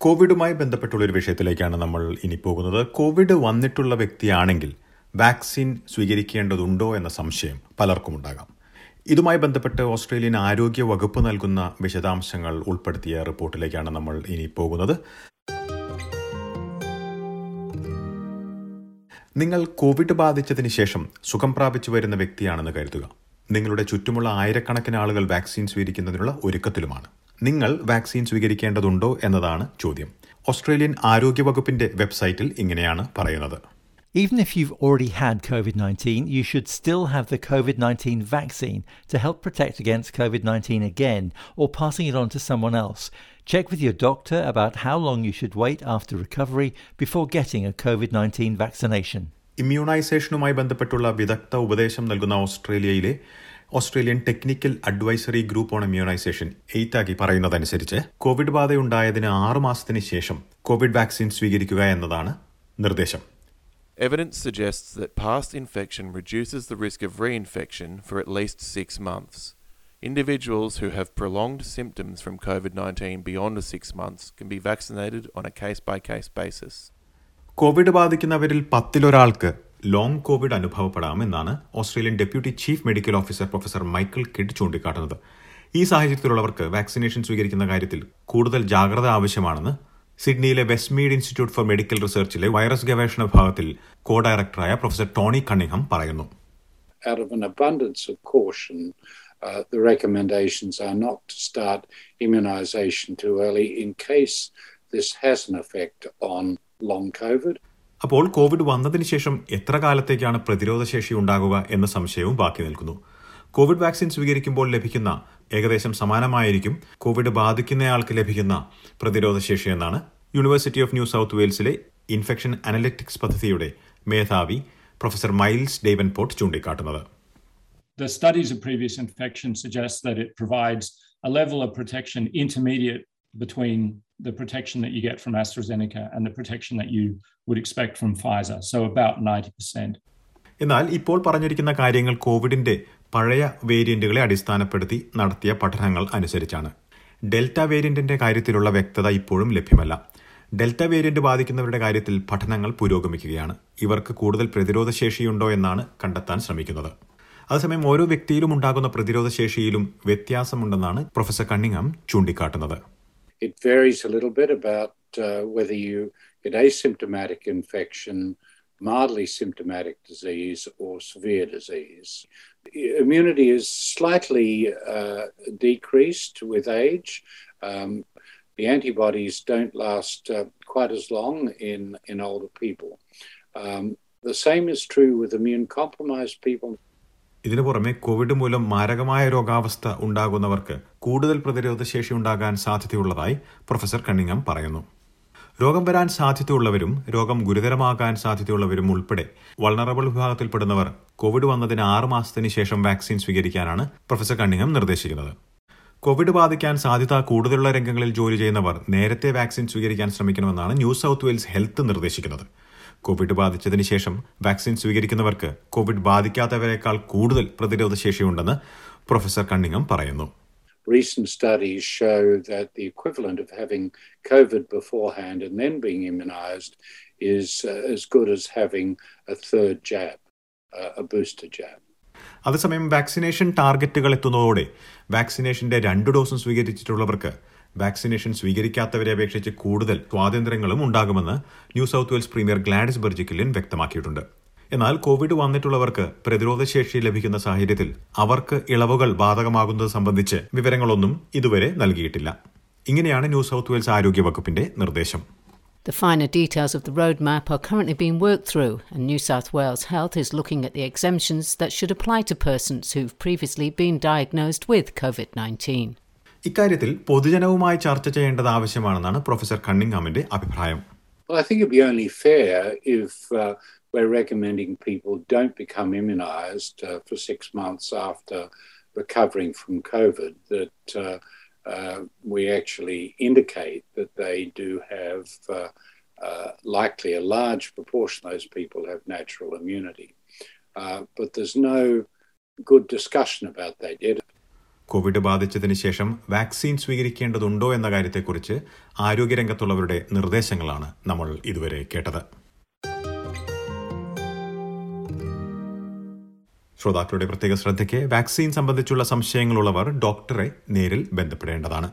കോവിഡുമായി ബന്ധപ്പെട്ടുള്ള ഒരു വിഷയത്തിലേക്കാണ് നമ്മൾ ഇനി പോകുന്നത്. കോവിഡ് വന്നിട്ടുള്ള വ്യക്തിയാണെങ്കിൽ വാക്സിൻ സ്വീകരിക്കേണ്ടതുണ്ടോ എന്ന സംശയം പലർക്കും ഉണ്ടാകാം. ഇതുമായി ബന്ധപ്പെട്ട് ഓസ്ട്രേലിയൻ ആരോഗ്യ വകുപ്പ് നൽകുന്ന വിശദാംശങ്ങൾ ഉൾപ്പെടുത്തിയ റിപ്പോർട്ടിലേക്കാണ് നമ്മൾ ഇനി പോകുന്നത്. നിങ്ങൾ കോവിഡ് ബാധിച്ചതിന് ശേഷം സുഖം പ്രാപിച്ചു വരുന്ന വ്യക്തിയാണെന്ന് കരുതുക. നിങ്ങളുടെ ചുറ്റുമുള്ള ആയിരക്കണക്കിന് ആളുകൾ വാക്സിൻ സ്വീകരിക്കുന്നതിനുള്ള ഒരുക്കത്തിലുമാണ്. നിങ്ങൾ വാക്സിൻ സ്വീകരിക്കേണ്ടതുണ്ടോ എന്നതാണ് ചോദ്യം ഓസ്ട്രേലിയൻ ആരോഗ്യ വകുപ്പിന്റെ വെബ്സൈറ്റിൽ ഇങ്ങനെയാണ് പറയുന്നത് Even if you've already had COVID 19, you should still have the COVID 19 vaccine to help protect against COVID 19 again or passing it on to someone else. Check with your doctor about how long you should wait after recovery before getting a COVID 19 vaccination. ഇമ്മ്യൂണൈസേഷനുമായി ബന്ധപ്പെട്ടുള്ള വിദഗ്ധ ഉപദേശം നൽകുന്ന ഓസ്ട്രേലിയയിലെ Australian technical advisory group on immunisation ATAGI പറയുന്നതനുസരിച്ച് Covid ബാധയുണ്ടായതിന് ആറു മാസത്തിന് ശേഷം Covid vaccine സ്വീകരിക്കുക എന്നതാണ് നിർദ്ദേശം Evidence suggests that past infection reduces the risk of reinfection for at least six months. Individuals who have prolonged symptoms from COVID 19 beyond six months can be vaccinated on a case by case basis. Covid ബാധിക്കുന്നവരിൽ പത്തിലൊരാൾക്ക് long Covid അനുഭവപ്പെടാമെന്നാണ് Australian deputy chief medical officer professor Michael Kidd ചൂണ്ടിക്കാട്ടുന്നത് ഈ സാഹചര്യത്തിലുള്ളവർക്ക് vaccination സ്വീകരിക്കുന്ന കാര്യത്തിൽ കൂടുതൽ ജാഗ്രത ആവശ്യമാണെന്ന് സിഡ്നിയിലെ വെസ്റ്റ്മീഡ് ഇൻസ്റ്റിറ്റ്യൂട്ട് ഫോർ മെഡിക്കൽ റിസർച്ചിലെ വൈറസ് ഗവേഷണ വിഭാഗത്തിൽ കോ ഡയറക്ടറായ പ്രൊഫസർ ടോണി കണ്ണിംഗം പറയുന്നു uh, the recommendations are not to start immunization too early in case this has an effect on long COVID. അപ്പോൾ കോവിഡ് വന്നതിന് ശേഷം എത്ര കാലത്തേക്കാണ് പ്രതിരോധശേഷി ഉണ്ടാകുക എന്ന സംശയവും ബാക്കി നിൽക്കുന്നു. കോവിഡ് വാക്സിൻ സ്വീകരിക്കുമ്പോൾ ലഭിക്കുന്ന ഏകദേശം സമാനമായിരിക്കും കോവിഡ് ബാധിക്കുന്നയാൾക്ക് ലഭിക്കുന്ന പ്രതിരോധശേഷി എന്നാണ് യൂണിവേഴ്സിറ്റി ഓഫ് ന്യൂ സൗത്ത് വെയിൽസിലെ ഇൻഫെക്ഷൻ അനലിറ്റിക്സ് പദ്ധതിയുടെ മേധാവി പ്രൊഫസർ മൈൽസ് ഡേവൻപോർട്ട് ചൂണ്ടിക്കാട്ടുന്നത്. The studies of previous infection suggest that it provides a level of protection intermediate between the protection that you get from AstraZeneca and the protection that you would expect from Pfizer, so about 90%. എന്നാൽ ഇപ്പോൾ പറഞ്ഞിരിക്കുന്ന കാര്യങ്ങൾ കോവിഡിന്റെ പഴയ വേരിയന്റുകളെ അടിസ്ഥാനപ്പെടുത്തി നടത്തിയ പഠനങ്ങൾ അനുസരിച്ചാണ്. ഡെൽറ്റ വേരിയന്റിന്റെ കാര്യത്തിലുള്ള വ്യക്തത ഇപ്പോഴും ലഭ്യമല്ല. ഡെൽറ്റ വേരിയന്റ് ബാധിക്കുന്നവരുടെ കാര്യത്തിൽ പഠനങ്ങൾ പുരോഗമിക്കുകയാണ്. ഇവർക്ക് കൂടുതൽ പ്രതിരോധശേഷിയുണ്ടോ എന്നാണ് കണ്ടെത്താൻ ശ്രമിക്കുന്നത്. അതേസമയം ഓരോ വ്യക്തിയിലും ഉണ്ടാകുന്ന പ്രതിരോധശേഷിയിലും വ്യത്യാസമുണ്ടെന്നാണ് പ്രൊഫസർ കണ്ണിങ്ങം ചൂണ്ടിക്കാട്ടുന്നത്. It varies a little bit about uh, whether you get asymptomatic infection, mildly symptomatic disease, or severe disease. Immunity is slightly uh, decreased with age. Um, the antibodies don't last uh, quite as long in, in older people. Um, the same is true with immune compromised people. ഇതിനു പുറമെ Covid മൂലം മാരകമായ രോഗാവസ്ഥ ഉണ്ടാകുന്നവർക്ക് കൂടുതൽ പ്രതിരോധശേഷി ഉണ്ടാകാൻ സാധ്യതയുള്ളതായി professor കണ്ണിങ്ങം പറയുന്നു. രോഗം വരാൻ സാധ്യതയുള്ളവരും രോഗം ഗുരുതരമാകാൻ സാധ്യതയുള്ളവരും ഉൾപ്പെടെ വൾണറബിൾ വിഭാഗത്തിൽപ്പെടുന്നവർ കോവിഡ് വന്നതിന് ആറ് മാസത്തിന് ശേഷം വാക്സിൻ സ്വീകരിക്കാനാണ് പ്രൊഫസർ കണ്ണിങ്ങം നിർദ്ദേശിക്കുന്നത്. കോവിഡ് ബാധിക്കാൻ സാധ്യത കൂടുതലുള്ള രംഗങ്ങളിൽ ജോലി ചെയ്യുന്നവർ നേരത്തെ വാക്സിൻ സ്വീകരിക്കാൻ ശ്രമിക്കണമെന്നാണ് ന്യൂ സൗത്ത് വെയിൽസ് ഹെൽത്ത് നിർദ്ദേശിക്കുന്നത്. കോവിഡ് ബാധിച്ചതിന് ശേഷം വാക്സിൻ സ്വീകരിക്കുന്നവർക്ക് കോവിഡ് ബാധിക്കാത്തവരെക്കാൾ കൂടുതൽ പ്രതിരോധശേഷിയുണ്ടെന്ന് പ്രൊഫസർ കണ്ണിങ്ങം പറയുന്നു Recent studies show that the equivalent of having COVID beforehand and then being immunized is uh, as good as having a third jab, uh, a booster jab. അതേസമയം vaccination ടാർഗറ്റുകൾ എത്തുന്നതോടെ വാക്സിനേഷന്റെ രണ്ട് ഡോസും സ്വീകരിച്ചിട്ടുള്ളവർക്ക് vaccination സ്വീകരിക്കാത്തവരെ അപേക്ഷിച്ച് കൂടുതൽ സ്വാതന്ത്ര്യങ്ങളും ഉണ്ടാകുമെന്ന് New South Wales premier Gladys Berejiklian വ്യക്തമാക്കിയിട്ടുണ്ട്. എന്നാൽ കോവിഡ് വന്നിട്ടുള്ളവർക്ക് പ്രതിരോധശേഷി ലഭിക്കുന്ന സാഹചര്യത്തിൽ അവർക്ക് ഇളവുകൾ ബാധകമാകുന്നത് സംബന്ധിച്ച് വിവരങ്ങളൊന്നും ഇതുവരെ നൽകിയിട്ടില്ല. ഇങ്ങനെയാണ് ന്യൂ സൗത്ത് വെയിൽസ് ആരോഗ്യ വകുപ്പിന്റെ നിർദ്ദേശം. The finer details of the roadmap are currently being worked through, and New South Wales Health is looking at the exemptions that should apply to persons who've previously been diagnosed with COVID 19. ഇക്കാര്യത്തിൽ പൊതുജനവുമായി ചർച്ച ചെയ്യേണ്ടത് ആവശ്യമാണെന്നാണ് professor കണ്ണിംഗാമിന്റെ അഭിപ്രായം Well, I think it'd be only fair if uh, we're recommending people don't become immunized uh, for six months after recovering from COVID, that uh, uh, we actually indicate that they do have uh, uh, likely a large proportion of those people have natural immunity. Uh, but there's no good discussion about that yet. COVID ബാധിച്ചതിന് ശേഷം vaccine സ്വീകരിക്കേണ്ടതുണ്ടോ എന്ന കാര്യത്തെക്കുറിച്ച് ആരോഗ്യരംഗത്തുള്ളവരുടെ നിർദ്ദേശങ്ങളാണ് നമ്മൾ ഇതുവരെ കേട്ടത് ശ്രോതാക്കളുടെ പ്രത്യേക ശ്രദ്ധയ്ക്ക് വാക്സിൻ സംബന്ധിച്ചുള്ള സംശയങ്ങളുള്ളവർ ഡോക്ടറെ നേരിൽ ബന്ധപ്പെടേണ്ടതാണ്